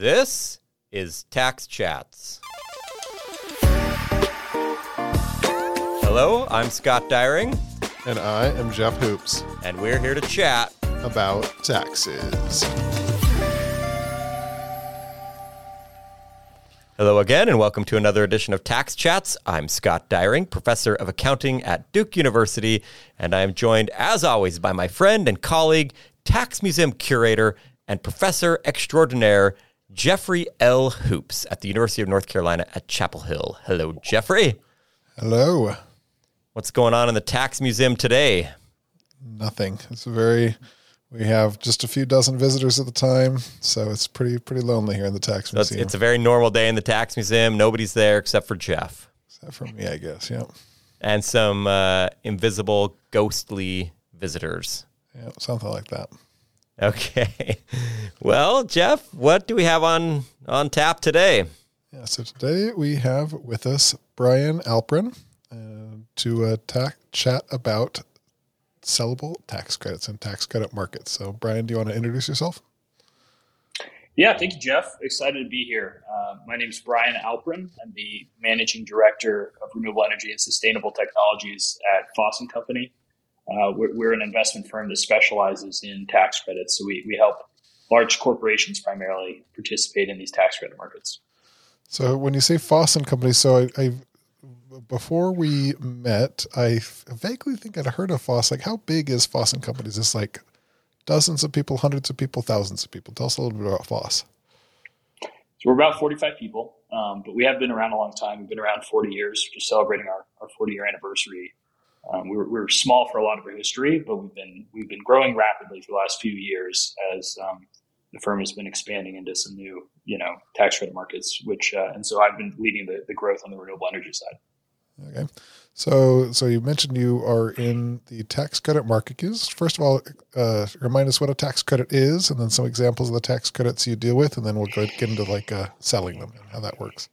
This is Tax Chats. Hello, I'm Scott Dyreng, And I am Jeff Hoopes and we're here to chat. about taxes. Hello again, and welcome to another edition of Tax Chats. I'm Scott Dyreng, professor of accounting at Duke University, and I am joined, as always, by my friend and colleague, tax museum curator, and professor extraordinaire, Jeffrey L. Hoopes at the University of North Carolina at Chapel Hill. Hello, Jeffrey. Hello. What's going on in the tax museum today? Nothing. It's a very. We have just a few dozen visitors at the time, so it's pretty pretty lonely here in the tax So it's, museum. it's a very normal day in the tax museum. Nobody's there except for Jeff Except for me, I guess. Yeah. and some uh, invisible, ghostly visitors. Yeah. Something like that. Okay. Well, Jeff, what do we have on on tap today? Yeah. So today we have with us Brian Alprin uh, to uh, ta- chat about sellable tax credits and tax credit markets. So, Brian, do you want to introduce yourself? Yeah, thank you, Jeff. Excited to be here. Uh, my name is Brian Alprin. I'm the managing director of renewable energy and sustainable technologies at Foss and Company. Uh, we're, we're an investment firm that specializes in tax credits, so we, we help large corporations primarily participate in these tax credit markets. So when you say Foss and Company, so I, I before we met, I vaguely think I'd heard of Foss. Like, how big is Foss and Company? Is like dozens of people, hundreds of people, thousands of people? Tell us a little bit about Foss. So we're about 45 people, um, but we have been around a long time. We've been around 40 years, just celebrating our, our 40 year anniversary. Um, we, were, we were small for a lot of our history, but we've been we've been growing rapidly for the last few years as um, the firm has been expanding into some new you know tax credit markets. Which uh, and so I've been leading the, the growth on the renewable energy side. Okay. So, so you mentioned you are in the tax credit market. First of all, uh, remind us what a tax credit is, and then some examples of the tax credits you deal with, and then we'll go get into like uh, selling them and how that works.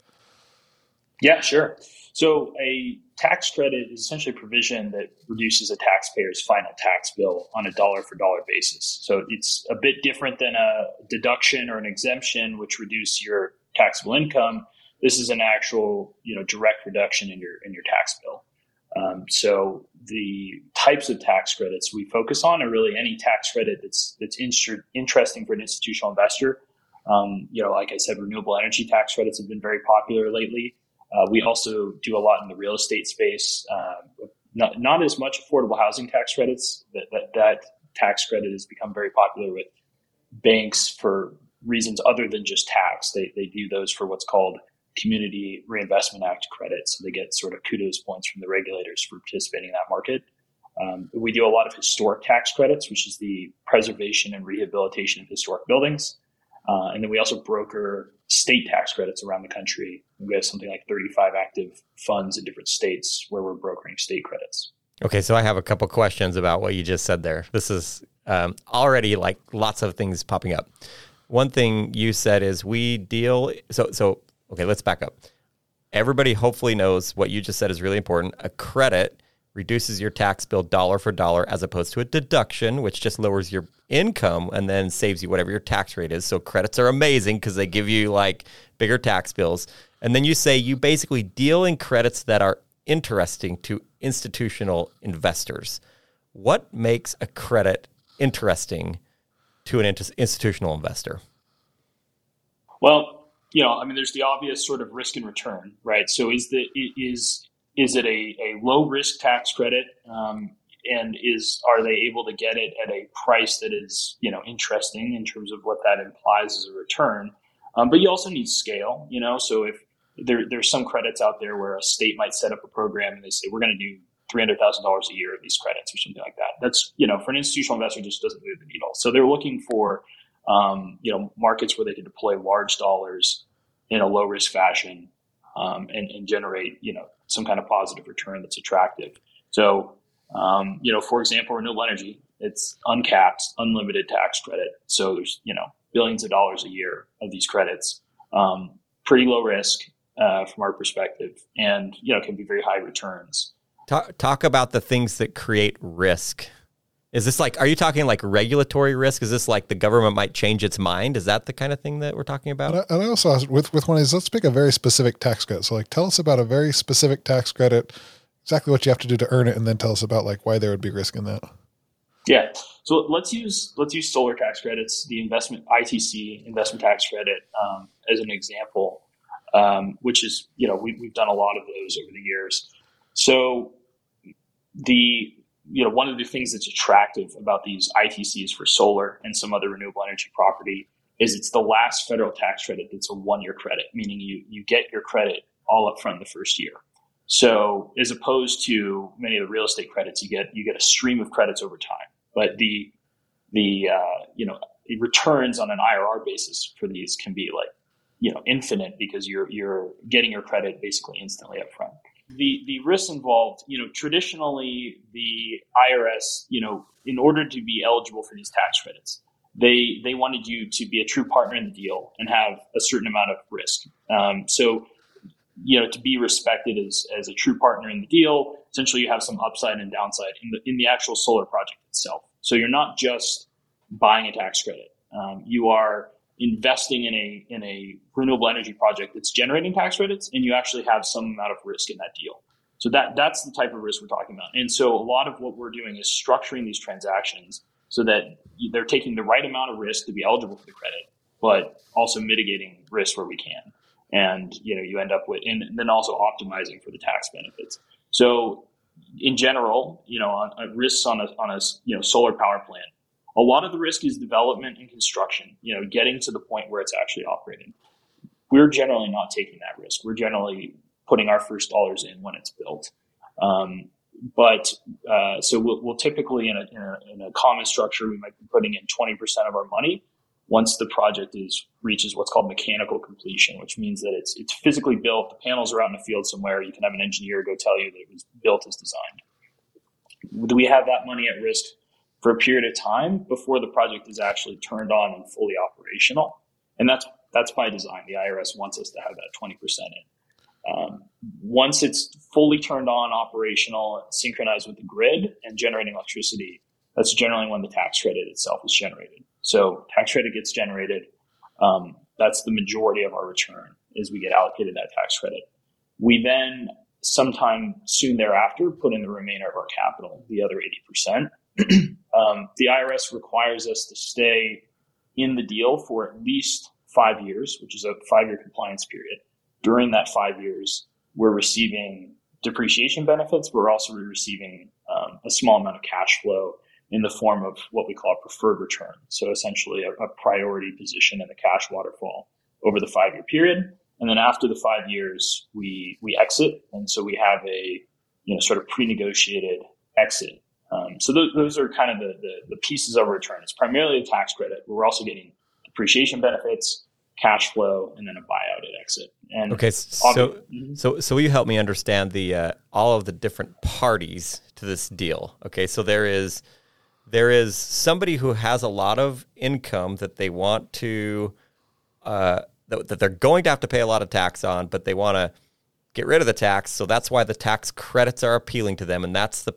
Yeah, sure. So a tax credit is essentially a provision that reduces a taxpayer's final tax bill on a dollar for dollar basis. So it's a bit different than a deduction or an exemption, which reduce your taxable income. This is an actual, you know, direct reduction in your in your tax bill. Um, so the types of tax credits we focus on are really any tax credit that's that's inter- interesting for an institutional investor. Um, you know, like I said, renewable energy tax credits have been very popular lately. Uh, we also do a lot in the real estate space. Uh, not, not as much affordable housing tax credits. That, that that tax credit has become very popular with banks for reasons other than just tax. They they do those for what's called Community Reinvestment Act credits. So they get sort of kudos points from the regulators for participating in that market. Um, we do a lot of historic tax credits, which is the preservation and rehabilitation of historic buildings. Uh, and then we also broker state tax credits around the country. We have something like 35 active funds in different states where we're brokering state credits. Okay, so I have a couple questions about what you just said there. This is um, already like lots of things popping up. One thing you said is we deal. So, so okay, let's back up. Everybody hopefully knows what you just said is really important. A credit reduces your tax bill dollar for dollar as opposed to a deduction, which just lowers your income and then saves you whatever your tax rate is. So credits are amazing because they give you like bigger tax bills. And then you say you basically deal in credits that are interesting to institutional investors. What makes a credit interesting to an int- institutional investor? Well, you know, I mean, there's the obvious sort of risk and return, right? So is the is is it a, a low risk tax credit, um, and is are they able to get it at a price that is you know interesting in terms of what that implies as a return? Um, but you also need scale, you know. So if there, there's some credits out there where a state might set up a program and they say we're going to do three hundred thousand dollars a year of these credits or something like that. That's you know for an institutional investor just doesn't move the needle. So they're looking for um, you know markets where they can deploy large dollars in a low risk fashion um, and, and, generate you know some kind of positive return that's attractive. So um, you know for example, renewable energy it's uncapped, unlimited tax credit. So there's you know billions of dollars a year of these credits. Um, pretty low risk uh, from our perspective, and you know can be very high returns. Talk, talk about the things that create risk Is this like, are you talking like regulatory risk? Is this like the government might change its mind? Is that the kind of thing that we're talking about? And I, and I also asked with with one is let's pick a very specific tax credit. So like, tell us about a very specific tax credit, exactly what you have to do to earn it, and then tell us about like why there would be risk in that. Yeah. So let's use let's use solar tax credits, the investment ITC investment tax credit um, as an example, um, which is you know we, we've done a lot of those over the years. So the you know, one of the things that's attractive about these ITCs for solar and some other renewable energy property is it's the last federal tax credit that's a one year credit, meaning you, you get your credit all up front the first year. So as opposed to many of the real estate credits, you get you get a stream of credits over time. But the the uh, you know returns on an IRR basis for these can be like you know infinite because you're you're getting your credit basically instantly up front the the risks involved, you know, traditionally the IRS, you know, in order to be eligible for these tax credits, they they wanted you to be a true partner in the deal and have a certain amount of risk. Um, so, you know, to be respected as as a true partner in the deal, essentially you have some upside and downside in the in the actual solar project itself. So you're not just buying a tax credit. Um, you are investing in a in a renewable energy project that's generating tax credits, and you actually have some amount of risk in that deal. So that that's the type of risk we're talking about. And so a lot of what we're doing is structuring these transactions so that they're taking the right amount of risk to be eligible for the credit, but also mitigating risk where we can. And you know, you end up with, and then also optimizing for the tax benefits. So in general, you know, on, on risks on a on a you know solar power plant a lot of the risk is development and construction, you know, getting to the point where it's actually operating. We're generally not taking that risk. We're generally putting our first dollars in when it's built. Um, but uh, so we'll, we'll typically in a, in a, in a common structure, we might be putting in 20% of our money once the project is reaches what's called mechanical completion, which means that it's it's physically built. The panels are out in the field somewhere. You can have an engineer go tell you that it was built as designed. Do we have that money at risk for a period of time before the project is actually turned on and fully operational. And that's that's by design. The IRS wants us to have that 20% in. Um, once it's fully turned on, operational, synchronized with the grid and generating electricity, that's generally when the tax credit itself is generated. So tax credit gets generated. Um, that's the majority of our return is we get allocated that tax credit. We then sometime soon thereafter put in the remainder of our capital, the other 80%. um, the IRS requires us to stay in the deal for at least five years, which is a five year compliance period. During that five years, we're receiving depreciation benefits, we're also receiving um, a small amount of cash flow in the form of what we call a preferred return. So essentially a, a priority position in the cash waterfall over the five year period. And then after the five years, we, we exit. And so we have a, you know, sort of pre-negotiated exit um, so those, those are kind of the, the, the, pieces of return. It's primarily a tax credit, but we're also getting depreciation benefits, cash flow, and then a buyout at exit. And okay, so mm-hmm. so so will you help me understand the uh, all of the different parties to this deal? Okay, so there is there is somebody who has a lot of income that they want to uh, that, that they're going to have to pay a lot of tax on, but they want to get rid of the tax. So that's why the tax credits are appealing to them, and that's the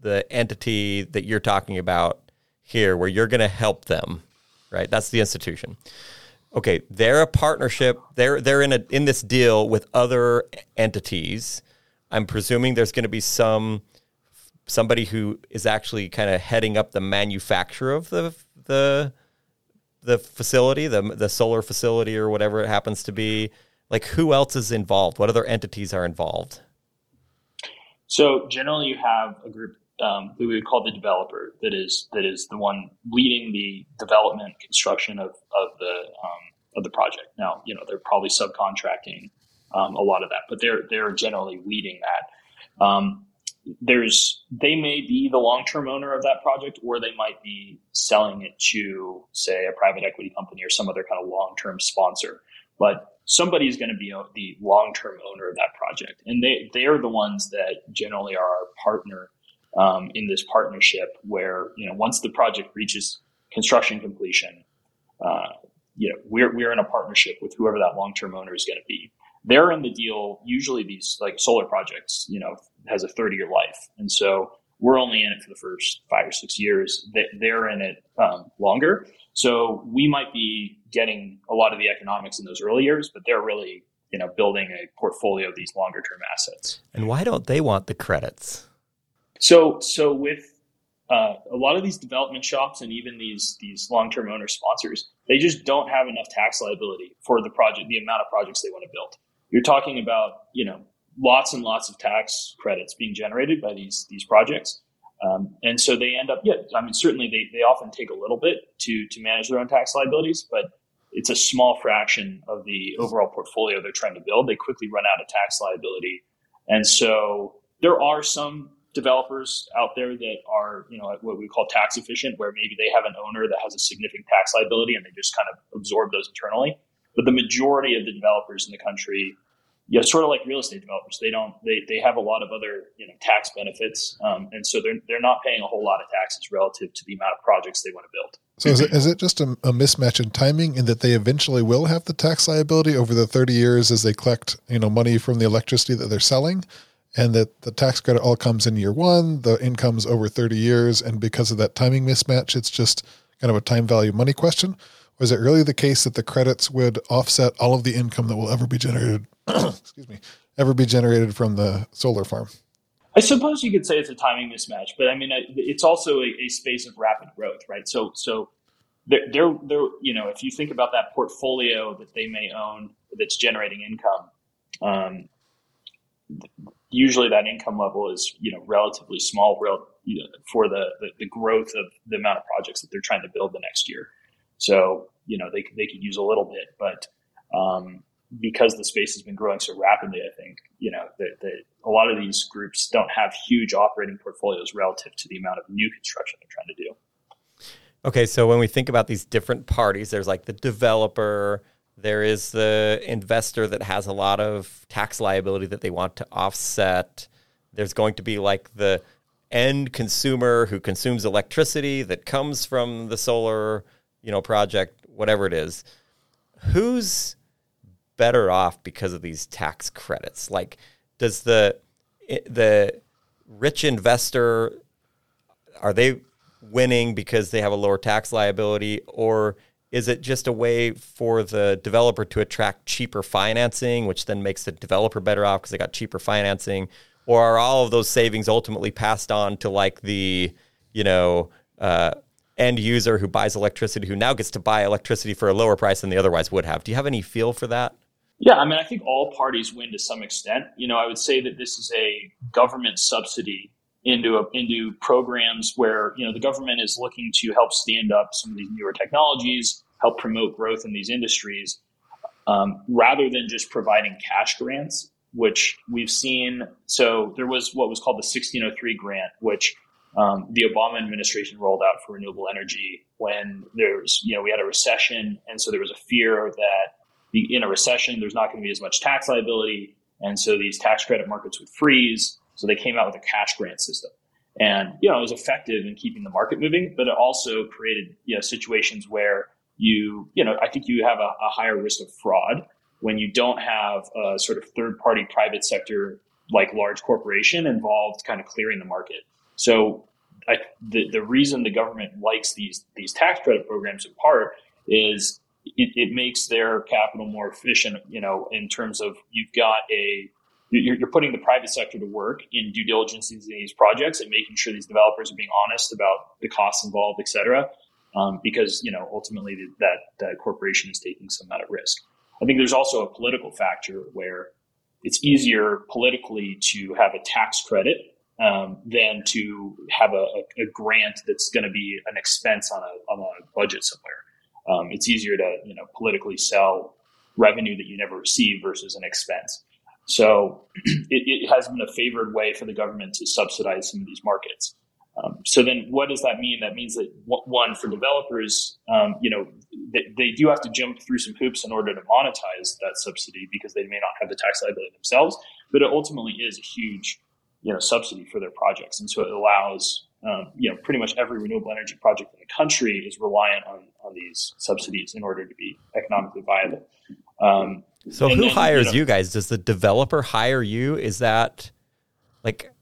the entity that you're talking about here, where you're going to help them, right? That's the institution. Okay, they're a partnership. They're they're in a in this deal with other entities. I'm presuming there's going to be some somebody who is actually kind of heading up the manufacture of the the the facility, the the solar facility or whatever it happens to be. Like who else is involved? What other entities are involved? So generally, you have a group um, we would call the developer that is that is the one leading the development construction of of the um, of the project. Now, you know, they're probably subcontracting um, a lot of that, but they're they're generally leading that. Um, there's they may be the long term owner of that project, or they might be selling it to say a private equity company or some other kind of long term sponsor. But somebody is going to be the long term owner of that project, and they they are the ones that generally are our partner um, in this partnership where you know once the project reaches construction completion, uh, you know we're we're in a partnership with whoever that long term owner is going to be. They're in the deal. Usually, these like solar projects, you know, has a 30 year life, and so we're only in it for the first five or six years. They're in it um, longer. So we might be getting a lot of the economics in those early years, but they're really, you know, building a portfolio of these longer term assets. And why don't they want the credits? So, so with uh, a lot of these development shops and even these these long term owner sponsors, they just don't have enough tax liability for the project, the amount of projects they want to build. You're talking about, you know, lots and lots of tax credits being generated by these these projects. Um, and so they end up, yeah, I mean, certainly they, they often take a little bit to, to manage their own tax liabilities, but it's a small fraction of the overall portfolio they're trying to build. They quickly run out of tax liability. And so there are some developers out there that are, you know, what we call tax efficient, where maybe they have an owner that has a significant tax liability and they just kind of absorb those internally. But the majority of the developers in the country yeah, sort of like real estate developers. They don't they, they have a lot of other you know tax benefits, um, and so they're they're not paying a whole lot of taxes relative to the amount of projects they want to build. So is it, is it just a, a, mismatch in timing in that they eventually will have the tax liability over the 30 years as they collect you know money from the electricity that they're selling, and that the tax credit all comes in year one, the income's over 30 years, and because of that timing mismatch, it's just kind of a time value money question. Is it really the case that the credits would offset all of the income that will ever be generated excuse me, ever be generated from the solar farm. I suppose you could say it's a timing mismatch, but I mean, it's also a, a space of rapid growth, right? So, so they're, they're, they're, you know, if you think about that portfolio that they may own that's generating income, um, usually that income level is, you know, relatively small real, you know, for the, the, the growth of the amount of projects that they're trying to build the next year. So, you know, they, they could use a little bit, but, um, because the space has been growing so rapidly, I think you know that, a lot of these groups don't have huge operating portfolios relative to the amount of new construction they're trying to do. Okay, so when we think about these different parties, there's like the developer, there is the investor that has a lot of tax liability that they want to offset. There's going to be like the end consumer who consumes electricity that comes from the solar, you know, project, whatever it is. Who's better off because of these tax credits? Like, does the the rich investor are they winning because they have a lower tax liability, or is it just a way for the developer to attract cheaper financing, which then makes the developer better off because they got cheaper financing? Or are all of those savings ultimately passed on to like the, you know, uh, end user who buys electricity who now gets to buy electricity for a lower price than they otherwise would have? Do you have any feel for that? Yeah, I mean, I think all parties win to some extent. You know, I would say that this is a government subsidy into a, into programs where you know the government is looking to help stand up some of these newer technologies, help promote growth in these industries, um, rather than just providing cash grants, which we've seen. So there was what was called the 1603 grant, which um, the Obama administration rolled out for renewable energy when there's you know we had a recession, and so there was a fear that in a recession, there's not going to be as much tax liability. And so these tax credit markets would freeze. So they came out with a cash grant system. And, you know, it was effective in keeping the market moving, but it also created, you know, situations where you, you know, I think you have a, a higher risk of fraud when you don't have a sort of third party private sector like large corporation involved kind of clearing the market. So I, the, the reason the government likes these, these tax credit programs in part is it, it, makes their capital more efficient, you know, in terms of you've got a, you're, you're, putting the private sector to work in due diligence in these projects and making sure these developers are being honest about the costs involved, et cetera. Um, because, you know, ultimately that, that corporation is taking some amount of risk. I think there's also a political factor where it's easier politically to have a tax credit um, than to have a, a, grant that's going to be an expense on a, on a budget somewhere um, it's easier to you know politically sell revenue that you never receive versus an expense. So it, it, has been a favored way for the government to subsidize some of these markets. Um, so then, what does that mean? That means that one for developers, um, you know, they, they, do have to jump through some hoops in order to monetize that subsidy because they may not have the tax liability themselves. But it ultimately is a huge, you know, subsidy for their projects, and so it allows um, you know, pretty much every renewable energy project in the country is reliant on, on these subsidies in order to be economically viable. So who then, hires you, know, you, guys? Does the developer hire you? Is that like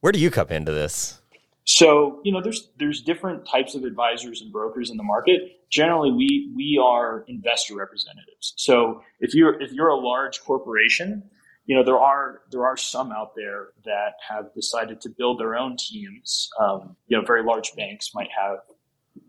Where do you come into this? So you know, there's there's different types of advisors and brokers in the market. Generally, we we are investor representatives. So if you're if you're a large corporation, you know there are there are some out there that have decided to build their own teams. Um, you know, very large banks might have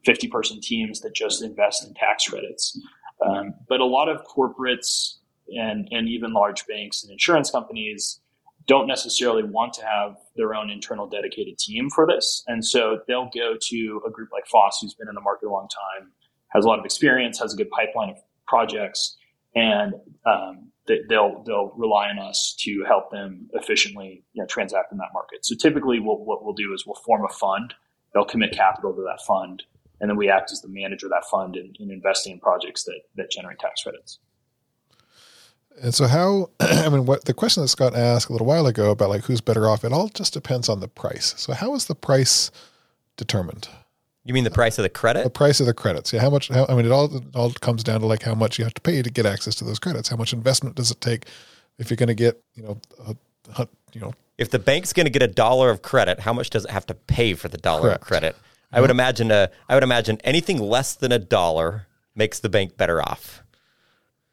50 person teams that just invest in tax credits. Um, but a lot of corporates and and even large banks and insurance companies don't necessarily want to have their own internal dedicated team for this. And so they'll go to a group like Foss, who's been in the market a long time, has a lot of experience, has a good pipeline of projects, and um, they'll they'll rely on us to help them efficiently you know, transact in that market. So typically, we'll, what we'll do is we'll form a fund. They'll commit capital to that fund, and then we act as the manager of that fund in, in investing in projects that that generate tax credits. And so, how, I mean, what the question that Scott asked a little while ago about like who's better off, it all just depends on the price. So, how is the price determined? You mean the price of the credit? The price of the credits. Yeah. How much, how, I mean, it all, it all comes down to like how much you have to pay to get access to those credits. How much investment does it take if you're going to get, you know, a, a, you know, if the bank's going to get a dollar of credit, how much does it have to pay for the dollar Correct. of credit? I would imagine a, I would imagine anything less than a dollar makes the bank better off.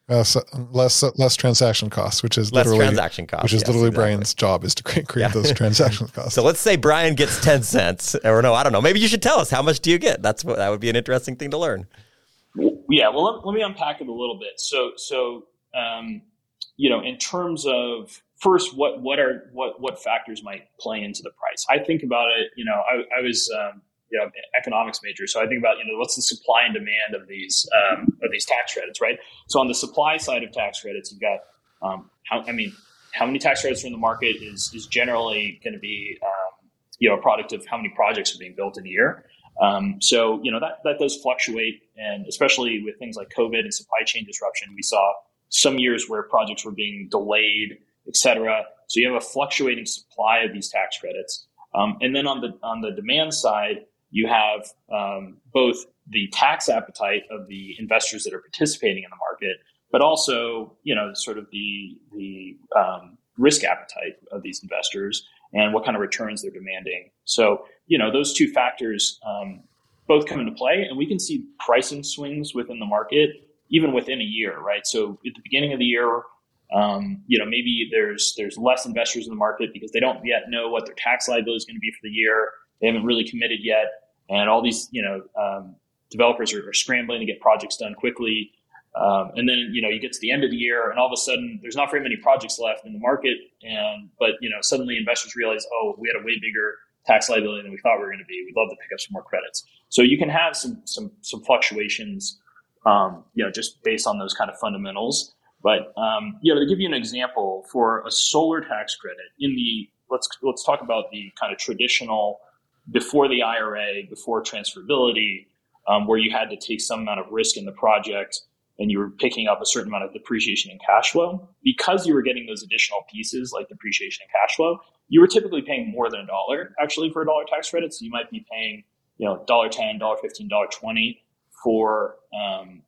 Uh, so less less transaction costs, which is less literally transaction costs, which is yes, literally exactly. Brian's job is to create, create yeah. those transaction costs. so let's say Brian gets ten cents, or no, I don't know. Maybe you should tell us how much do you get. That's what that would be an interesting thing to learn. Yeah, well, let, let me unpack it a little bit. So, so um, you know, in terms of first, what what are what what factors might play into the price? I think about it. You know, I, I was um, you know, economics major. So I think about, you know, what's the supply and demand of these, um, of these tax credits, right? So on the supply side of tax credits, you've got, um, how, I mean, how many tax credits are in the market is, is generally going to be, um, you know, a product of how many projects are being built in a year. Um, so, you know, that, that does fluctuate. And especially with things like COVID and supply chain disruption, we saw some years where projects were being delayed, et cetera. So you have a fluctuating supply of these tax credits. Um, and then on the on the demand side, you have um, both the tax appetite of the investors that are participating in the market, but also you know sort of the the um, risk appetite of these investors and what kind of returns they're demanding. So you know those two factors um, both come into play, and we can see pricing swings within the market even within a year, right? So at the beginning of the year. Um, you know, maybe there's there's less investors in the market because they don't yet know what their tax liability is going to be for the year. They haven't really committed yet and all these you know um, developers are, are, scrambling to get projects done quickly. Um, and then you know you get to the end of the year, and all of a sudden there's not very many projects left in the market, and but you know suddenly investors realize, oh, we had a way bigger tax liability than we thought we were going to be. We'd love to pick up some more credits. So you can have some some some fluctuations, um, you know, just based on those kind of fundamentals. But um, you know, to give you an example, for a solar tax credit in the let's let's talk about the kind of traditional before the IRA, before transferability, um, where you had to take some amount of risk in the project and you were picking up a certain amount of depreciation and cash flow, because you were getting those additional pieces like depreciation and cash flow, you were typically paying more than a dollar actually for a dollar tax credit. So you might be paying, you know, dollar ten, dollar fifteen, dollar twenty for um,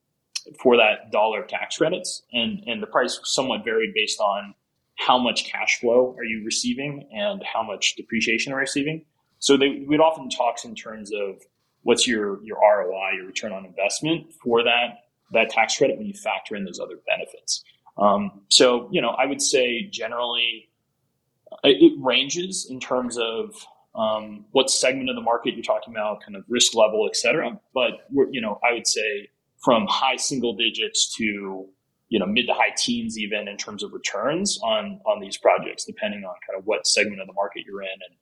for that dollar tax credits, and and the price somewhat varied based on how much cash flow are you receiving and how much depreciation are you receiving. So they, we'd often talk in terms of what's your, your ROI, your return on investment for that, that tax credit when you factor in those other benefits. Um, so, you know, I would say generally uh, it ranges in terms of um, what segment of the market you're talking about, kind of risk level, et cetera. But, you know, I would say from high single digits to, you know, mid to high teens even in terms of returns on, on these projects, depending on kind of what segment of the market you're in and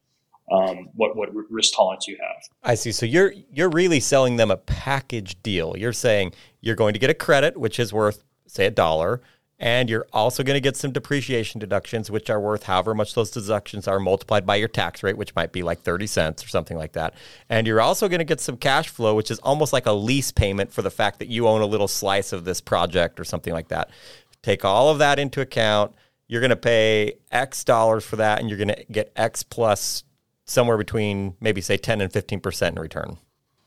um, what what risk tolerance you have. I see. So you're you're really selling them a package deal. You're saying you're going to get a credit, which is worth say a dollar, and you're also going to get some depreciation deductions, which are worth however much those deductions are multiplied by your tax rate, which might be like thirty cents or something like that. And you're also going to get some cash flow, which is almost like a lease payment for the fact that you own a little slice of this project or something like that. Take all of that into account. You're going to pay X dollars for that, and you're going to get X plus somewhere between maybe say 10 and 15% in return.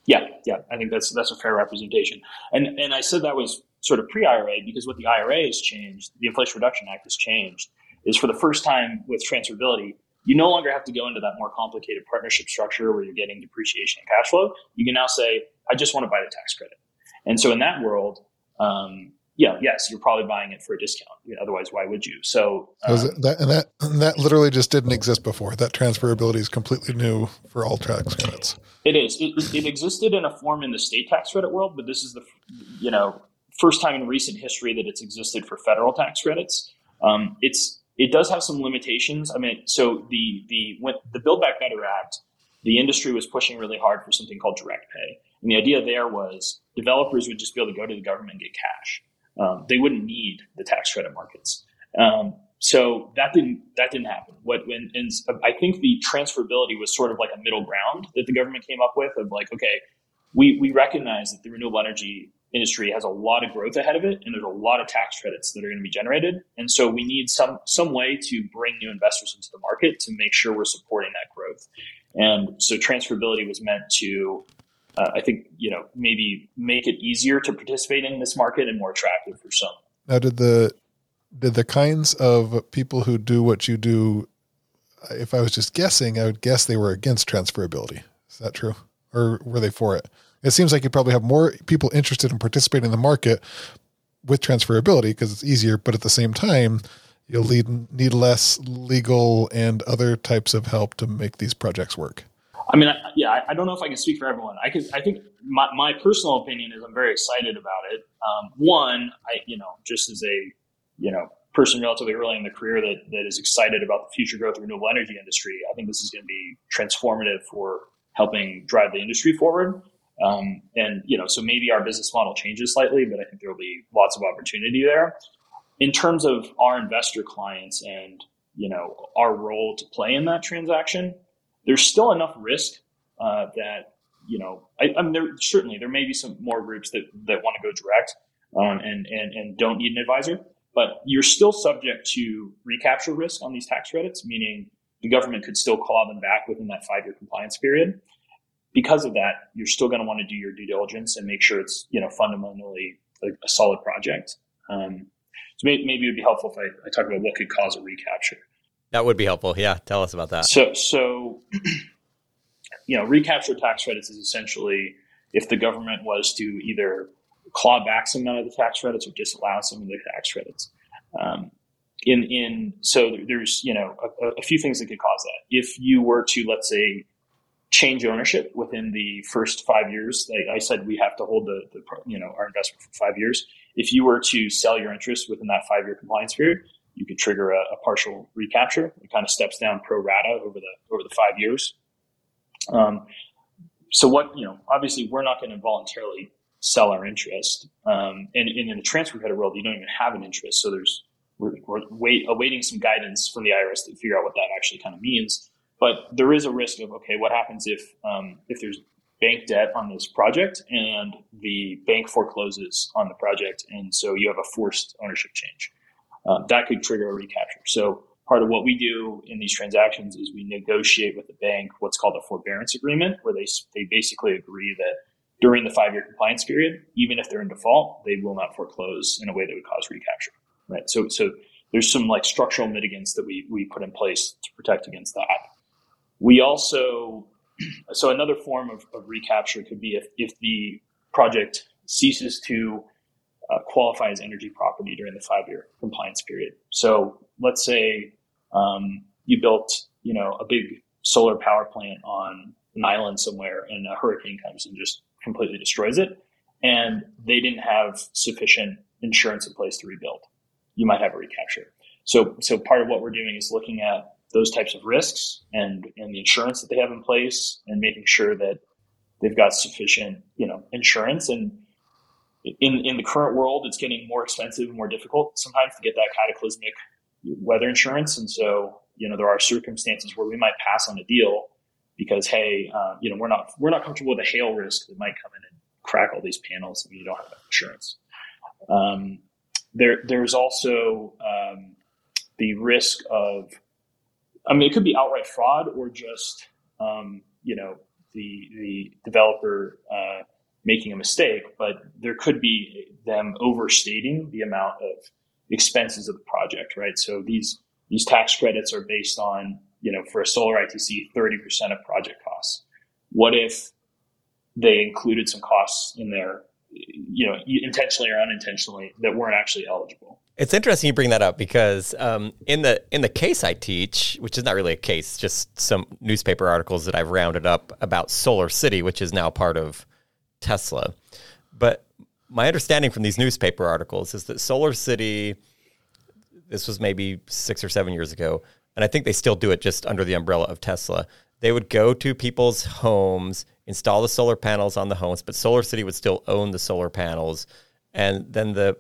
Yeah, yeah, I think that's that's a fair representation. And and I said that was sort of pre-IRA because what the IRA has changed, the Inflation Reduction Act has changed, is for the first time with transferability, you no longer have to go into that more complicated partnership structure where you're getting depreciation and cash flow. You can now say, I just want to buy the tax credit. And so in that world, um, yeah, yes, you're probably buying it for a discount. Otherwise, why would you? So um, that and that and that literally just didn't exist before. That transferability is completely new for all tax credits. It is. It, it existed in a form in the state tax credit world, but this is the you know first time in recent history that it's existed for federal tax credits. Um, it's it does have some limitations. I mean, so the the when the Build Back Better Act, the industry was pushing really hard for something called direct pay, and the idea there was developers would just be able to go to the government and get cash. Um, they wouldn't need the tax credit markets. Um, so that didn't that didn't happen. What when and I think the transferability was sort of like a middle ground that the government came up with of like, okay, we we recognize that the renewable energy industry has a lot of growth ahead of it and there's a lot of tax credits that are going to be generated and so we need some some way to bring new investors into the market to make sure we're supporting that growth and so transferability was meant to uh, i think you know maybe make it easier to participate in this market and more attractive for some. Now did the did the kinds of people who do what you do if i was just guessing i would guess they were against transferability. Is that true? Or were they for it? It seems like you probably have more people interested in participating in the market with transferability because it's easier, but at the same time, you'll need, need less legal and other types of help to make these projects work. I mean, yeah, I don't know if I can speak for everyone. I can, I think my, my personal opinion is I'm very excited about it. Um, one, I, you know, just as a, you know, person relatively early in the career that, that is excited about the future growth of the renewable energy industry, I think this is going to be transformative for helping drive the industry forward. Um, and you know, so maybe our business model changes slightly, but I think there will be lots of opportunity there. In terms of our investor clients and you know our role to play in that transaction, there's still enough risk uh, that you know I, I mean, there certainly there may be some more groups that that want to go direct um, and and and don't need an advisor, but you're still subject to recapture risk on these tax credits, meaning the government could still claw them back within that five year compliance period because of that, you're still going to want to do your due diligence and make sure it's you know fundamentally a, a solid project. Um, so maybe, maybe, it would be helpful if I, I talk about what could cause a recapture. That would be helpful. Yeah, tell us about that. So, so you know, recapture tax credits is essentially if the government was to either claw back some of the tax credits or disallow some of the tax credits. Um, in in so there's you know a, a, few things that could cause that. If you were to let's say change ownership within the first five years. Like I said, we have to hold the, the, you know our investment for five years. If you were to sell your interest within that five year compliance period, you could trigger a, a, partial recapture. It kind of steps down pro rata over the over the five years. Um, so what you know, obviously, we're not going to voluntarily sell our interest. Um, and, and, in the transfer credit world, you don't even have an interest. So there's we're, we're wait, awaiting some guidance from the IRS to figure out what that actually kind of means. But there is a risk of okay, what happens if um, if there's bank debt on this project and the bank forecloses on the project, and so you have a forced ownership change. Uh, that could trigger a recapture. So part of what we do in these transactions is we negotiate with the bank what's called a forbearance agreement, where they they basically agree that during the five year compliance period, even if they're in default, they will not foreclose in a way that would cause recapture. Right. So so there's some like structural mitigants that we we put in place to protect against that. We also, so another form of, of recapture could be if, if the project ceases to uh, qualify as energy property during the five year compliance period. So let's say um, you built, you know, a big solar power plant on an island somewhere and a hurricane comes and just completely destroys it. And they didn't have sufficient insurance in place to rebuild. You might have a recapture. So, so part of what we're doing is looking at those types of risks and, and the insurance that they have in place and making sure that they've got sufficient, you know, insurance. And in, in the current world, it's getting more expensive and more difficult sometimes to get that cataclysmic weather insurance. And so, you know, there are circumstances where we might pass on a deal because, hey, uh, you know, we're not, we're not comfortable with the hail risk that might come in and crack all these panels and you don't have that insurance. Um, there, there's also um, the risk of I mean, it could be outright fraud or just, um, you know, the the developer uh, making a mistake, but there could be them overstating the amount of expenses of the project, right? So these these tax credits are based on you know, for a solar ITC, 30% of project costs. What if they included some costs in there, you know, intentionally or unintentionally that weren't actually eligible? It's interesting you bring that up because um, in the in the case I teach, which is not really a case, just some newspaper articles that I've rounded up about Solar City, which is now part of Tesla. But my understanding from these newspaper articles is that Solar City, this was maybe six or seven years ago, and I think they still do it just under the umbrella of Tesla. They would go to people's homes, install the solar panels on the homes, but Solar City would still own the solar panels, and then the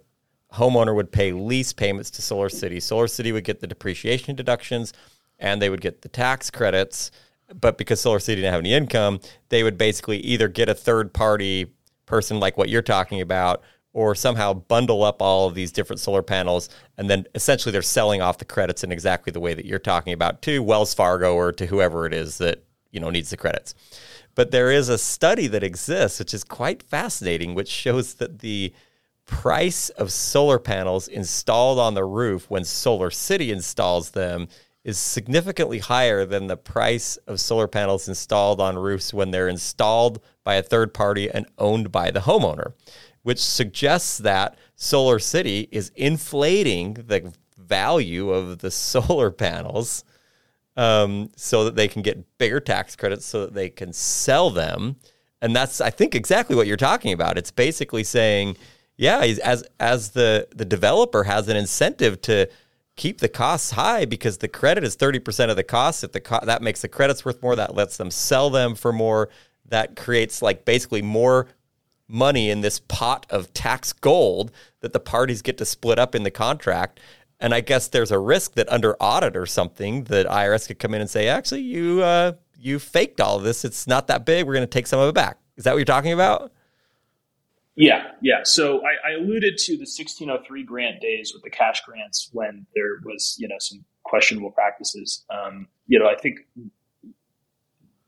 homeowner would pay lease payments to Solar City. Solar City would get the depreciation deductions and they would get the tax credits. But because Solar City didn't have any income, they would basically either get a third party person like what you're talking about or somehow bundle up all of these different solar panels and then essentially they're selling off the credits in exactly the way that you're talking about to Wells Fargo or to whoever it is that you know needs the credits. But there is a study that exists which is quite fascinating which shows that the price of solar panels installed on the roof when Solar City installs them is significantly higher than the price of solar panels installed on roofs when they're installed by a third party and owned by the homeowner, which suggests that Solar City is inflating the value of the solar panels um, so that they can get bigger tax credits so that they can sell them. And that's, I think, exactly what you're talking about. It's basically saying, yeah, as as the the developer has an incentive to keep the costs high because the credit is 30% of the cost. If the co- that makes the credits worth more that lets them sell them for more. That creates like basically more money in this pot of tax gold that the parties get to split up in the contract. And i guess there's a risk that under audit or something that irs could come in and say actually you uh, you faked all of this. It's not that big. We're going to take some of it back. Is that what you're talking about yeah, yeah. So I, I, alluded to the 1603 grant days with the cash grants when there was, you know, some questionable practices. Um, you know, I think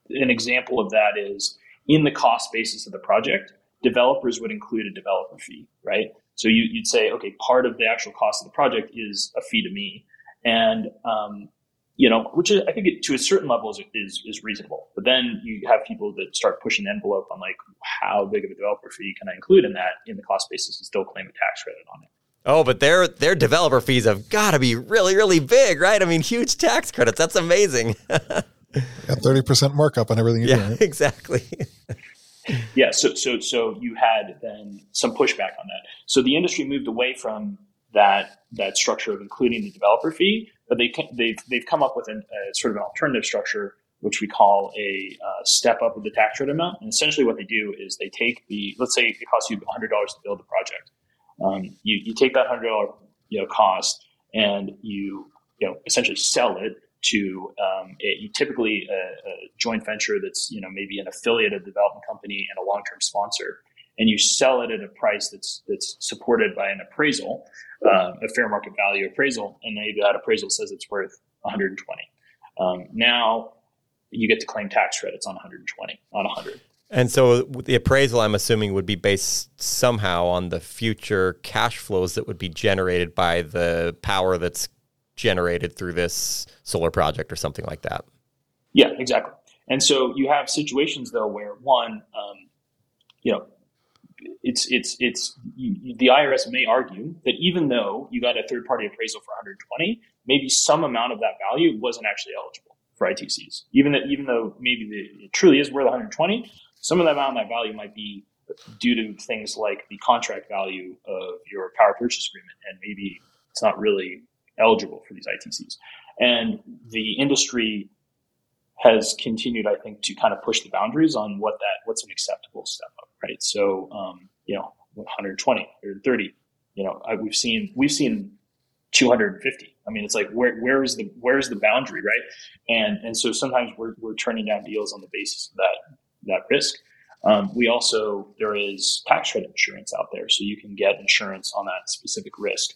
an example of that is in the cost basis of the project, developers would include a developer fee, right? So you, would say, okay, part of the actual cost of the project is a fee to me, and um, you know, which is, I think it, to a certain level is, is, is reasonable. But then you have people that start pushing the envelope on like how big of a developer fee can I include in that in the cost basis and still claim a tax credit on it. Oh, but their their developer fees have got to be really really big, right? I mean, huge tax credits. That's amazing. Got thirty percent markup on everything you're yeah, doing. Right? Exactly. yeah. So so so you had then some pushback on that. So the industry moved away from that that structure of including the developer fee but they they've they've come up with an, a sort of an alternative structure which we call a uh, step up of the tax rate amount. And essentially, what they do is they take the let's say it costs you hundred dollars to build the project. Um, you you take that hundred dollar you know cost and you you know essentially sell it to um, a, typically a, a, joint venture that's you know maybe an affiliate of the development company and a long term sponsor, and you sell it at a price that's that's supported by an appraisal uh, a fair market value appraisal, and maybe that appraisal says it's worth 120. Um, now you get to claim tax credits on 120, on 100. And so the appraisal, I'm assuming, would be based somehow on the future cash flows that would be generated by the power that's generated through this solar project or something like that. Yeah, exactly. And so you have situations though where one, um, you know, it's it's it's the IRS may argue that even though you got a third party appraisal for 120, maybe some amount of that value wasn't actually eligible for ITCs. Even that even though maybe the, it truly is worth 120, some of that amount of that value might be due to things like the contract value of your power purchase agreement, and maybe it's not really eligible for these ITCs. And the industry has continued, I think, to kind of push the boundaries on what that what's an acceptable step up, right? So, um, you know, 120, 130, you know, I, we've seen we've seen 250. I mean, it's like where where is the where is the boundary, right? And and so sometimes we're we're turning down deals on the basis of that that risk. Um, we also there is tax credit insurance out there, so you can get insurance on that specific risk.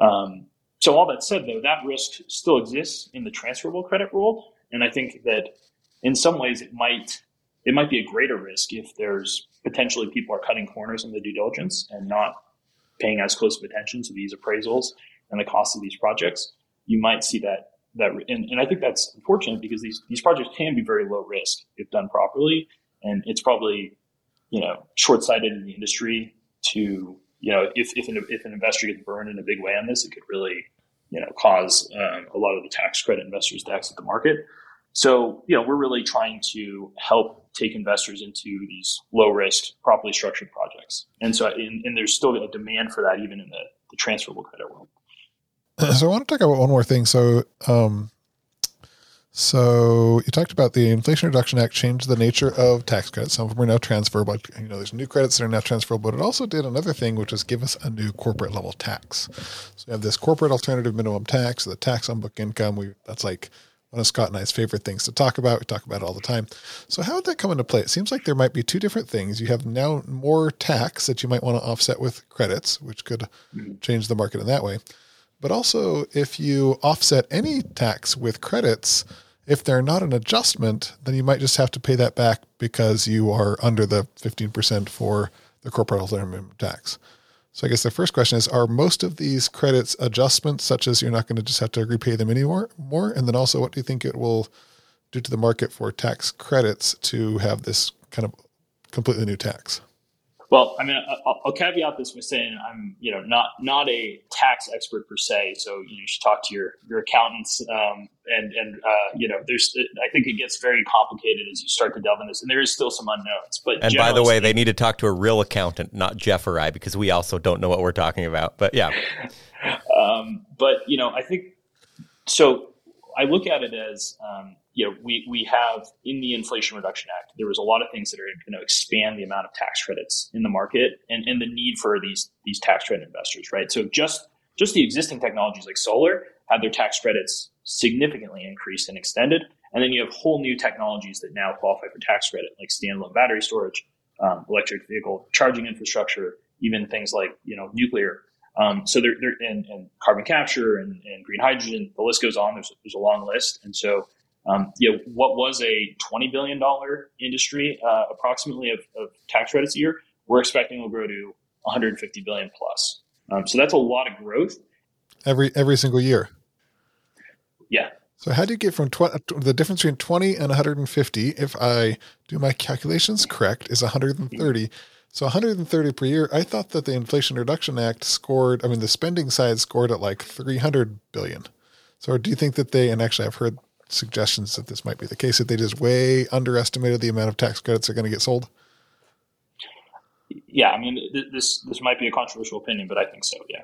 Um, so all that said, though, that risk still exists in the transferable credit world, and I think that in some ways it might it might be a greater risk if there's potentially people are cutting corners in the due diligence and not paying as close of attention to these appraisals and the cost of these projects. You might see that that, and, and I think that's unfortunate because these these projects can be very low risk if done properly, and it's probably you know short sighted in the industry to you know if if an, if an investor gets burned in a big way on this, it could really you know cause um, a lot of the tax credit investors to exit the market. So you know we're really trying to help take investors into these low risk, properly structured projects, and so and, and there's still a demand for that even in the, the transferable credit world. So I want to talk about one more thing. So, um, so you talked about the Inflation Reduction Act changed the nature of tax credits. Some of them are now transferable. You know, there's new credits that are now transferable, but it also did another thing, which was give us a new corporate level tax. So we have this corporate alternative minimum tax, the tax on book income. We that's like one of Scott and I's favorite things to talk about. We talk about it all the time. So how would that come into play? It seems like there might be two different things. You have now more tax that you might want to offset with credits, which could mm-hmm. change the market in that way. But also, if you offset any tax with credits, if they're not an adjustment, then you might just have to pay that back because you are under the 15% for the corporate alternative tax. So I guess the first question is, are most of these credits adjustments such as you're not going to just have to repay them anymore? More? And then also, what do you think it will do to the market for tax credits to have this kind of completely new tax? Well, I mean, I'll, I'll, caveat this with saying I'm, you know, not not a tax expert per se. So you should talk to your your accountants. Um, and and uh, you know, there's I think it gets very complicated as you start to delve in this, and there is still some unknowns. But and by the way, they need to talk to a real accountant, not Jeff or I, because we also don't know what we're talking about. But yeah. um, but you know, I think so. I look at it as um, you know, we, we have in the Inflation Reduction Act, there was a lot of things that are going to expand the amount of tax credits in the market and, and the need for these these tax credit investors, right? So just just the existing technologies like solar had their tax credits significantly increased and extended. And then you have whole new technologies that now qualify for tax credit, like standalone battery storage, um, electric vehicle charging infrastructure, even things like you know nuclear. Um, so they're and, and, carbon capture and, and, green hydrogen. The list goes on. There's, there's a long list, and so um, you know, what was a $20 billion industry, uh, approximately of, of, tax credits a year, we're expecting will grow to 150 billion plus. Um, so that's a lot of growth every every single year. Yeah. So how do you get from the difference between 20 and 150? If I do my calculations correct, is 130. So 130 per year. I thought that the Inflation Reduction Act scored. I mean, the spending side scored at like 300 billion. So do you think that they? And actually, I've heard suggestions that this might be the case that they just way underestimated the amount of tax credits they're going to get sold? Yeah, I mean this this might be a controversial opinion, but I think so. Yeah,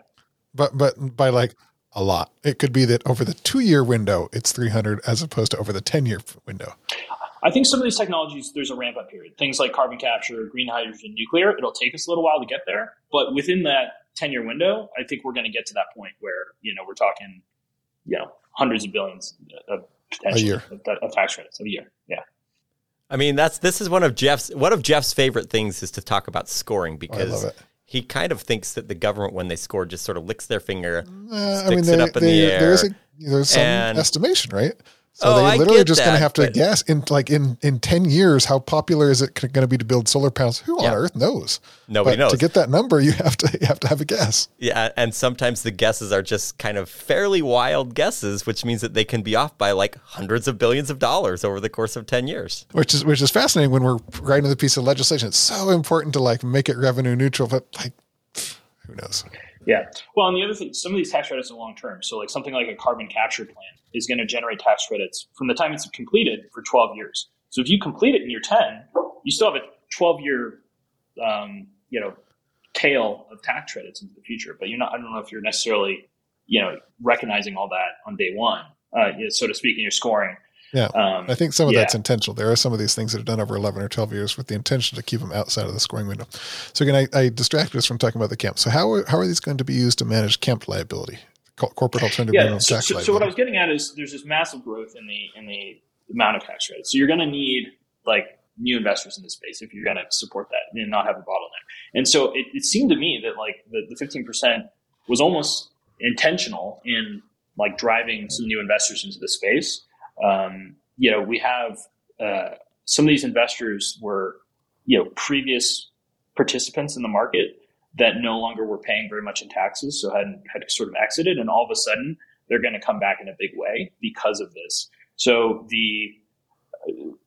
but but by like a lot, it could be that over the two year window it's three hundred as opposed to over the ten year window. I think some of these technologies there's a ramp up period. Things like carbon capture, green hydrogen, nuclear. It'll take us a little while to get there, but within that ten year window, I think we're going to get to that point where you know we're talking, you know, hundreds of billions of a year. Of, of tax credits a year. Yeah. I mean, that's this is one of Jeff's one of Jeff's favorite things is to talk about scoring because he kind of thinks that the government, when they score, just sort of licks their finger, uh, sticks I mean, they, it up in they, the air. There's, a, there's some and, estimation, right? So oh, they literally just going to have to guess in like in in ten years how popular is it going to be to build solar panels? Who yeah. on earth knows? Nobody but knows. To get that number, you have to you have to have a guess. Yeah, and sometimes the guesses are just kind of fairly wild guesses, which means that they can be off by like hundreds of billions of dollars over the course of ten years. Which is which is fascinating when we're writing the piece of legislation. It's so important to like make it revenue neutral, but like who knows? Yeah. Well, and the other thing, some of these tax credits are long term. So, like something like a carbon capture plant is going to generate tax credits from the time it's completed for 12 years. So, if you complete it in year 10, you still have a 12 year, um, you know, tail of tax credits into the future. But you're not. I don't know if you're necessarily, you know, recognizing all that on day one, uh, so to speak, in your scoring. Yeah, um, I think some of yeah. that's intentional. There are some of these things that are done over 11 or 12 years with the intention to keep them outside of the scoring window. So again, I, I distracted us from talking about the camp. So how are, how are these going to be used to manage camp liability, corporate alternative yeah, so, tax so? So what I was getting at is there's this massive growth in the in the amount of tax credits. So you're going to need like new investors in this space if you're going to support that and not have a bottleneck. And so it, it seemed to me that like the, the 15% was almost intentional in like driving some new investors into the space um, you know, we have uh, some of these investors were, you know, previous participants in the market that no longer were paying very much in taxes, so had had sort of exited, and all of a sudden they're going to come back in a big way because of this. So the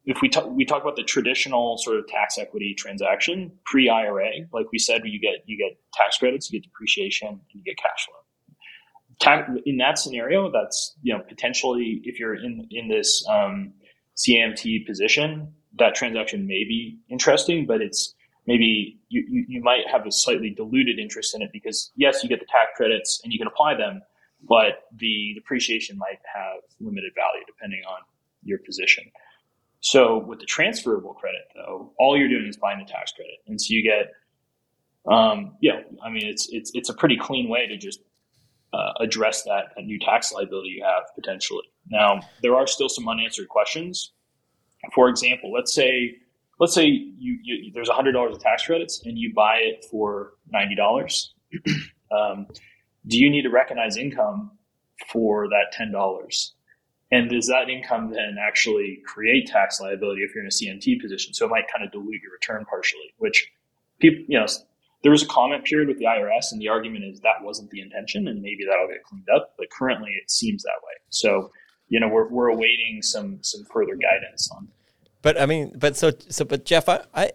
if we talk we talk about the traditional sort of tax equity transaction pre IRA, like we said, you get you get tax credits, you get depreciation, and you get cash flow. In that scenario, that's you know potentially if you're in in this um, CAMT position, that transaction may be interesting, but it's maybe you, you, you might have a slightly diluted interest in it because yes, you get the tax credits and you can apply them, but the depreciation might have limited value depending on your position. So with the transferable credit, though, all you're doing is buying the tax credit, and so you get, um, yeah, I mean, it's it's it's a pretty clean way to just uh, address that, that new tax liability you have potentially. Now, there are still some unanswered questions. For example, let's say let's say you, you there's hundred dollars of tax credits and you buy it for ninety dollars. um, do you need to recognize income for that ten dollars? And does that income then actually create tax liability if you're in a CMT position? So it might kind of dilute your return partially, which people, you know, there was a comment period with the IRS, and the argument is that wasn't the intention, and maybe that'll get cleaned up. But currently, it seems that way. So, you know, we're we're awaiting some some further guidance on. But I mean, but so so, but Jeff, I I,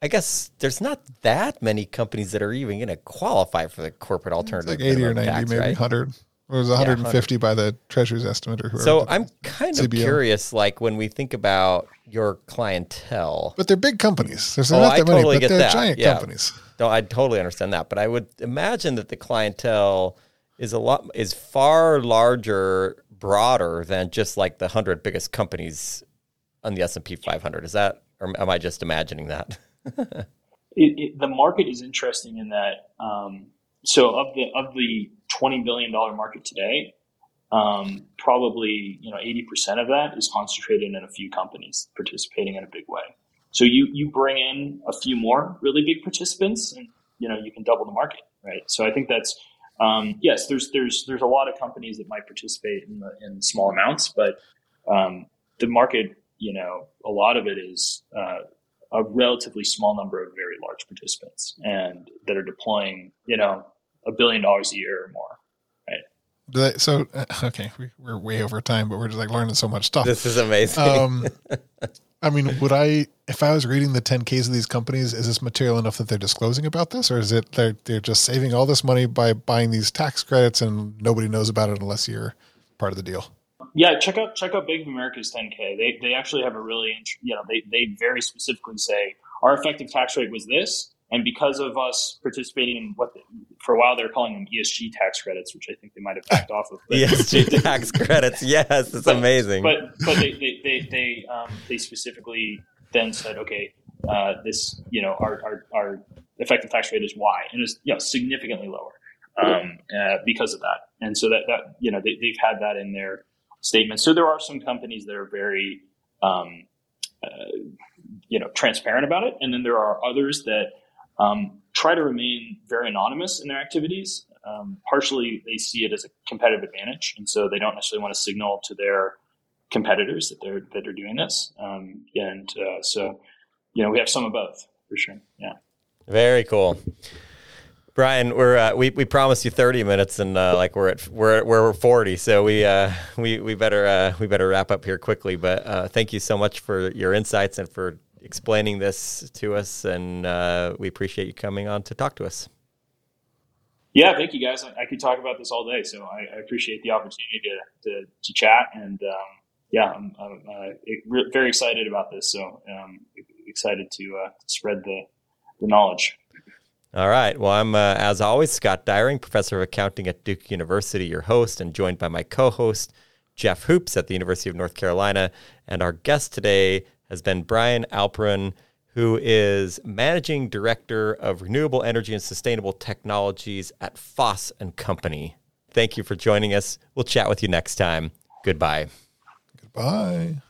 I guess there's not that many companies that are even going to qualify for the corporate alternative. It's like eighty or ninety, tax, maybe right? hundred. It was 150 yeah, by the Treasury's estimate or whoever. So I'm kind of curious, like when we think about your clientele, but they're big companies. There's oh, not that totally many, but they're that. giant yeah. companies. No, I totally understand that, but I would imagine that the clientele is a lot is far larger, broader than just like the hundred biggest companies on the S and P 500. Is that, or am I just imagining that? it, it, the market is interesting in that. Um, so of the of the twenty billion dollar market today, um, probably you know eighty percent of that is concentrated in a few companies participating in a big way. So you you bring in a few more really big participants, and you know you can double the market, right? So I think that's um, yes. There's there's there's a lot of companies that might participate in the, in small amounts, but um, the market, you know, a lot of it is uh, a relatively small number of very large participants and that are deploying, you know, a billion dollars a year or more. Right. So uh, okay, we, are way over time, but we're just like learning so much stuff. This is amazing. Um, I mean, would I, if I was reading the 10Ks of these companies, is this material enough that they're disclosing about this, or is it they're they're just saving all this money by buying these tax credits and nobody knows about it unless you're part of the deal? Yeah, check out check out Bank of America's 10K. They they actually have a really you know they they very specifically say our effective tax rate was this, and because of us participating in what the, for a while they're calling them ESG tax credits, which I think they might have backed off of. But, ESG tax credits, yes, it's but, amazing. But but they they they they, um, they specifically then said, okay, uh, this you know our, our our effective tax rate is Y, and it's you know significantly lower um, uh, because of that. And so that that you know they, they've had that in their statement. So there are some companies that are very um, uh, you know transparent about it, and then there are others that um, try to remain very anonymous in their activities. Um, partially, they see it as a competitive advantage, and so they don't necessarily want to signal to their competitors that they're that are doing this. Um, and uh, so, you know, we have some of both for sure. Yeah. Very cool. Brian, we're uh, we we promised you thirty minutes, and uh, like we're at we're we're forty, so we uh, we we better uh, we better wrap up here quickly. But uh, thank you so much for your insights and for explaining this to us, and uh, we appreciate you coming on to talk to us. Yeah, thank you guys. I, I could talk about this all day, so I, I appreciate the opportunity to to, to chat. And um, yeah, I'm, I'm uh, very excited about this. So um, excited to, uh, spread the the knowledge. All right. Well, I'm, uh, as always, Scott Dyreng, professor of accounting at Duke University, your host, and joined by my co host, Jeff Hoopes at the University of North Carolina. And our guest today has been Brian Alperin, who is managing director of renewable energy and sustainable technologies at Foss and Company. Thank you for joining us. We'll chat with you next time. Goodbye. Goodbye.